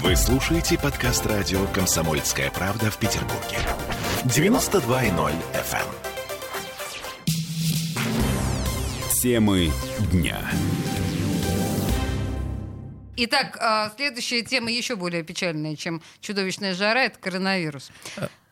Вы слушаете подкаст радио «Комсомольская правда» в Петербурге. 92.0 FM. эм. Темы дня. Итак, а, следующая тема еще более печальная, чем чудовищная жара, это коронавирус.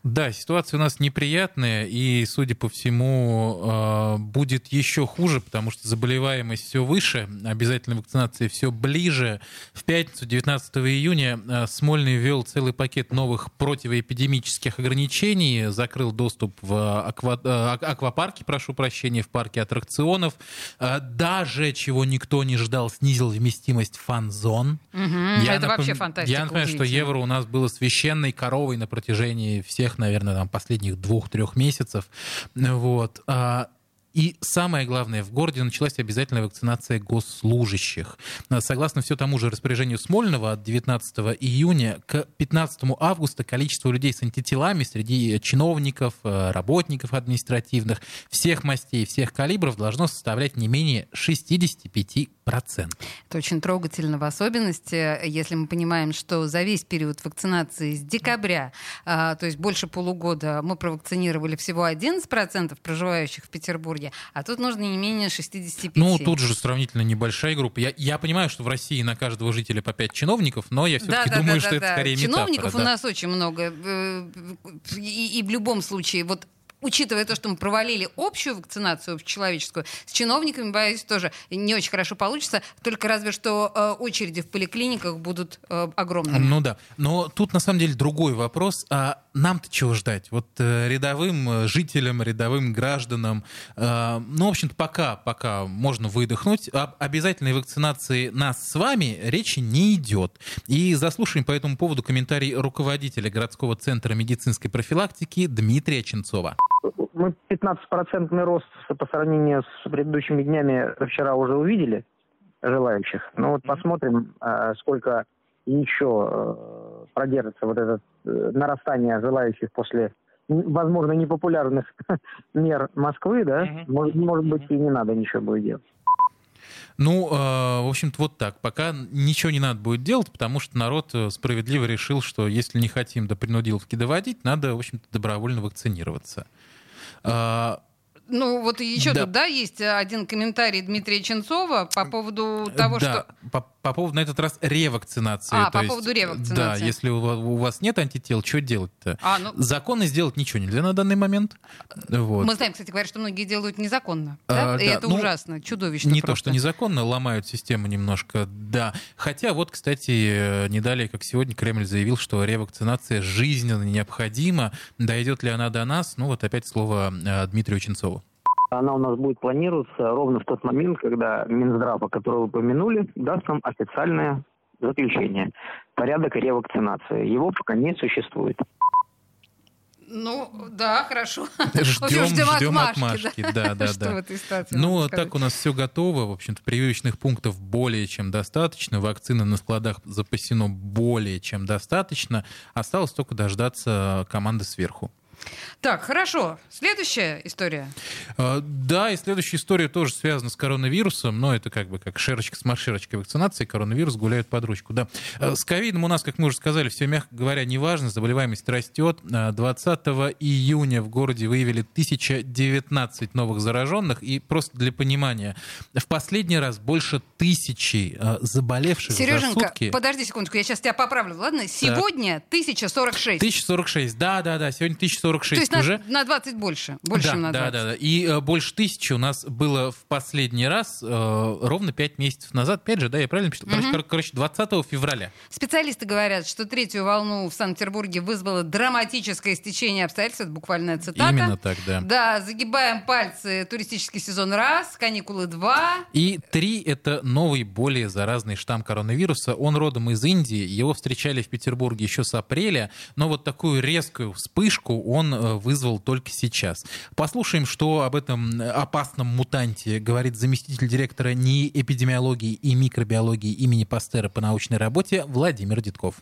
Да, ситуация у нас неприятная, и, судя по всему, э, будет еще хуже, потому что заболеваемость все выше, обязательная вакцинация все ближе. В пятницу, 19 июня, э, Смольный ввел целый пакет новых противоэпидемических ограничений, закрыл доступ в аква, э, аквапарке, прошу прощения, в парке аттракционов. Даже, чего никто не ждал, снизил вместимость фан-зон. Угу, я это напом... вообще фантастика. Я напоминаю, что евро у нас было священной коровой на протяжении всех наверное, там, последних двух-трех месяцев. Вот. А, и самое главное, в городе началась обязательная вакцинация госслужащих. Согласно все тому же распоряжению Смольного от 19 июня, к 15 августа количество людей с антителами среди чиновников, э, работников административных, всех мастей, всех калибров должно составлять не менее 65 процент. Это очень трогательно в особенности, если мы понимаем, что за весь период вакцинации с декабря, то есть больше полугода, мы провакцинировали всего 11% проживающих в Петербурге, а тут нужно не менее 65%. Ну, тут же сравнительно небольшая группа. Я, я понимаю, что в России на каждого жителя по 5 чиновников, но я все-таки да, думаю, да, что да, это скорее Чиновников метафора. у нас очень много. Э, и, и в любом случае, вот учитывая то, что мы провалили общую вакцинацию общечеловеческую, с чиновниками, боюсь, тоже не очень хорошо получится, только разве что э, очереди в поликлиниках будут э, огромными. Ну да, но тут на самом деле другой вопрос. А нам-то чего ждать? Вот э, рядовым э, жителям, рядовым гражданам, э, ну, в общем-то, пока, пока можно выдохнуть, об обязательной вакцинации нас с вами речи не идет. И заслушаем по этому поводу комментарий руководителя городского центра медицинской профилактики Дмитрия Ченцова мы 15% рост по сравнению с предыдущими днями вчера уже увидели желающих. Ну вот посмотрим, а, сколько еще э, продержится вот это э, нарастание желающих после, возможно, непопулярных мер Москвы, да? Может, может быть, и не надо ничего будет делать. Ну, э, в общем-то, вот так. Пока ничего не надо будет делать, потому что народ справедливо решил, что если не хотим до принудиловки доводить, надо, в общем-то, добровольно вакцинироваться. А, ну, вот еще да. тут, да, есть один комментарий Дмитрия Ченцова по поводу того, да, что... По, по поводу, на этот раз, ревакцинации. А, по есть, поводу ревакцинации. Да, если у вас, у вас нет антител, что делать-то? А, ну... Законно сделать ничего нельзя на данный момент. Вот. Мы знаем, кстати говоря, что многие делают незаконно. Да? А, И да. это ну, ужасно, чудовищно Не просто. то, что незаконно, ломают систему немножко, да. Хотя вот, кстати, не далее, как сегодня, Кремль заявил, что ревакцинация жизненно необходима. Дойдет ли она до нас? Ну, вот опять слово э, Дмитрию Ченцову. Она у нас будет планироваться ровно в тот момент, когда Минздрав, о котором вы упомянули, даст нам официальное заключение. Порядок ревакцинации. Его пока не существует. Ну, да, хорошо. Ждем, ждем, ждем отмашки. Да, да, да. да. Ну, так у нас все готово. В общем-то, прививочных пунктов более чем достаточно. Вакцины на складах запасено более чем достаточно. Осталось только дождаться команды сверху. Так, хорошо. Следующая история. А, да, и следующая история тоже связана с коронавирусом, но это как бы как шерочка с марширочкой вакцинации, коронавирус гуляет под ручку. Да. А, с ковидом у нас, как мы уже сказали, все, мягко говоря, неважно, заболеваемость растет. 20 а, июня в городе выявили 1019 новых зараженных, и просто для понимания, в последний раз больше тысячи заболевших Сереженька, за сутки. подожди секундочку, я сейчас тебя поправлю, ладно? Сегодня так. 1046. 1046, да-да-да, сегодня 1046. 46 То есть уже. На, на 20 больше, больше, да, чем на 20. Да, да, да. И э, больше тысячи у нас было в последний раз э, ровно 5 месяцев назад. Опять же, да, я правильно? Короче, угу. короче, 20 февраля. Специалисты говорят, что третью волну в Санкт-Петербурге вызвало драматическое стечение обстоятельств. Это буквальная цитата. Именно так, да. Да, загибаем пальцы. Туристический сезон раз, каникулы два. И три — это новый, более заразный штамм коронавируса. Он родом из Индии. Его встречали в Петербурге еще с апреля. Но вот такую резкую вспышку он э, вызвал только сейчас. Послушаем, что об этом опасном мутанте говорит заместитель директора НИИ эпидемиологии и микробиологии имени Пастера по научной работе Владимир Дедков.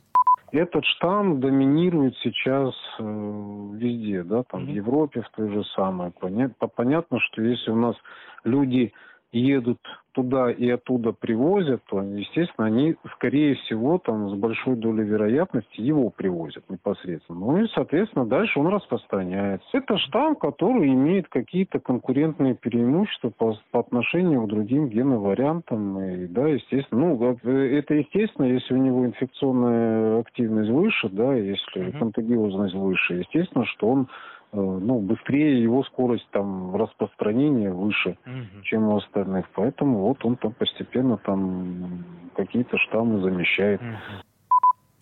Этот штамм доминирует сейчас э, везде, да, там в Европе в той же самой. Понятно, что если у нас люди едут туда и оттуда привозят, то, естественно, они, скорее всего, там с большой долей вероятности его привозят непосредственно. Ну и, соответственно, дальше он распространяется. Это штамм, который имеет какие-то конкурентные преимущества по, по отношению к другим геновариантам. И, да, естественно, ну, это естественно, если у него инфекционная активность выше, да, если контагиозность выше, естественно, что он Э, ну, быстрее его скорость там распространения выше, угу. чем у остальных. Поэтому вот он там постепенно там какие-то штаммы замещает. Угу.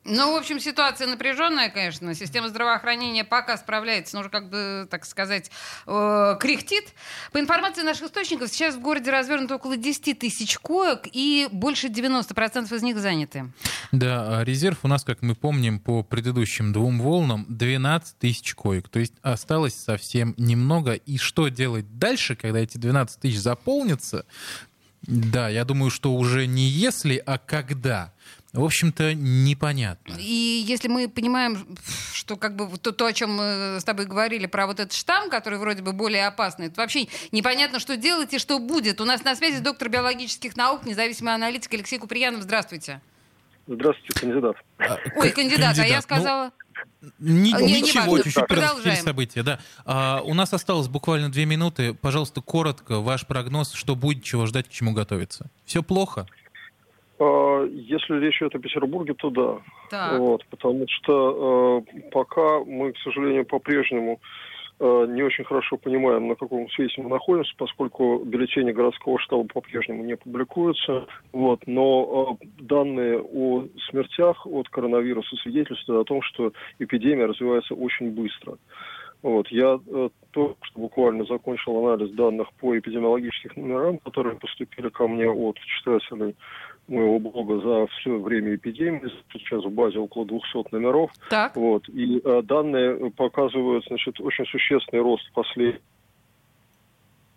Ну, в общем, ситуация напряженная, конечно. Система здравоохранения пока справляется, ну, как бы, так сказать, э, кряхтит. По информации наших источников, сейчас в городе развернуто около 10 тысяч коек, и больше 90% из них заняты. Да, а резерв у нас, как мы помним, по предыдущим двум волнам 12 тысяч коек. То есть осталось совсем немного. И что делать дальше, когда эти 12 тысяч заполнятся? Да, я думаю, что уже не если, а когда в общем-то, непонятно. И если мы понимаем, что как бы то, то, о чем мы с тобой говорили, про вот этот штамм, который вроде бы более опасный, это вообще непонятно, что делать и что будет. У нас на связи доктор биологических наук, независимый аналитик Алексей Куприянов. Здравствуйте. Здравствуйте, кандидат. А, Ой, кандидат, кандидат. а я ну, сказала... Не, не, ничего, чуть-чуть перед события. Да. А, у нас осталось буквально две минуты. Пожалуйста, коротко, ваш прогноз, что будет, чего ждать, к чему готовиться. Все плохо? А, если речь идет о Петербурге, то да. Так. Вот, потому что э, пока мы, к сожалению, по-прежнему э, не очень хорошо понимаем, на каком свете мы находимся, поскольку бюллетени городского штаба по-прежнему не публикуются. Вот, но э, данные о смертях от коронавируса свидетельствуют о том, что эпидемия развивается очень быстро. Вот, я э, только что буквально закончил анализ данных по эпидемиологическим номерам, которые поступили ко мне от читателей моего блога за все время эпидемии. Сейчас в базе около 200 номеров. Так. Вот. И э, данные показывают значит, очень существенный рост последних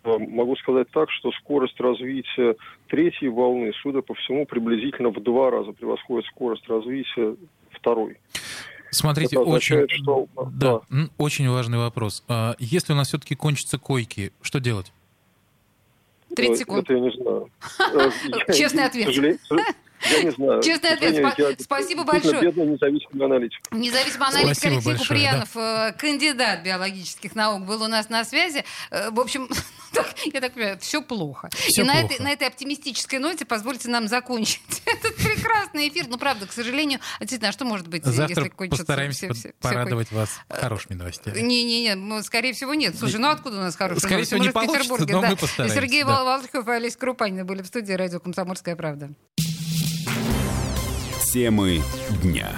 Могу сказать так, что скорость развития третьей волны, судя по всему, приблизительно в два раза превосходит скорость развития второй. Смотрите, означает, очень, что... да, да. очень важный вопрос. А если у нас все-таки кончатся койки, что делать? 30 секунд. Это я не знаю. Честный ответ. Я не знаю. Честный ответ. Спа- спасибо большое. Бедный независимый аналитик. Независимый аналитик Спасибо Алексей большое, Куприянов, да. Э, кандидат биологических наук, был у нас на связи. Э, в общем, я так понимаю, все плохо. Все И плохо. На, этой, на этой оптимистической ноте позвольте нам закончить этот прекрасный эфир. Ну, правда, к сожалению, действительно, а что может быть, Завтра если кончится постараемся все, все, порадовать все вас хорошими новостями. Не-не-не, скорее всего, нет. Слушай, ну откуда у нас хорошие скорее новости? Всего, не получится, но да. мы постараемся. Сергей да. Волхов и Олеся Крупанина были в студии радио «Комсомольская правда». Темы дня.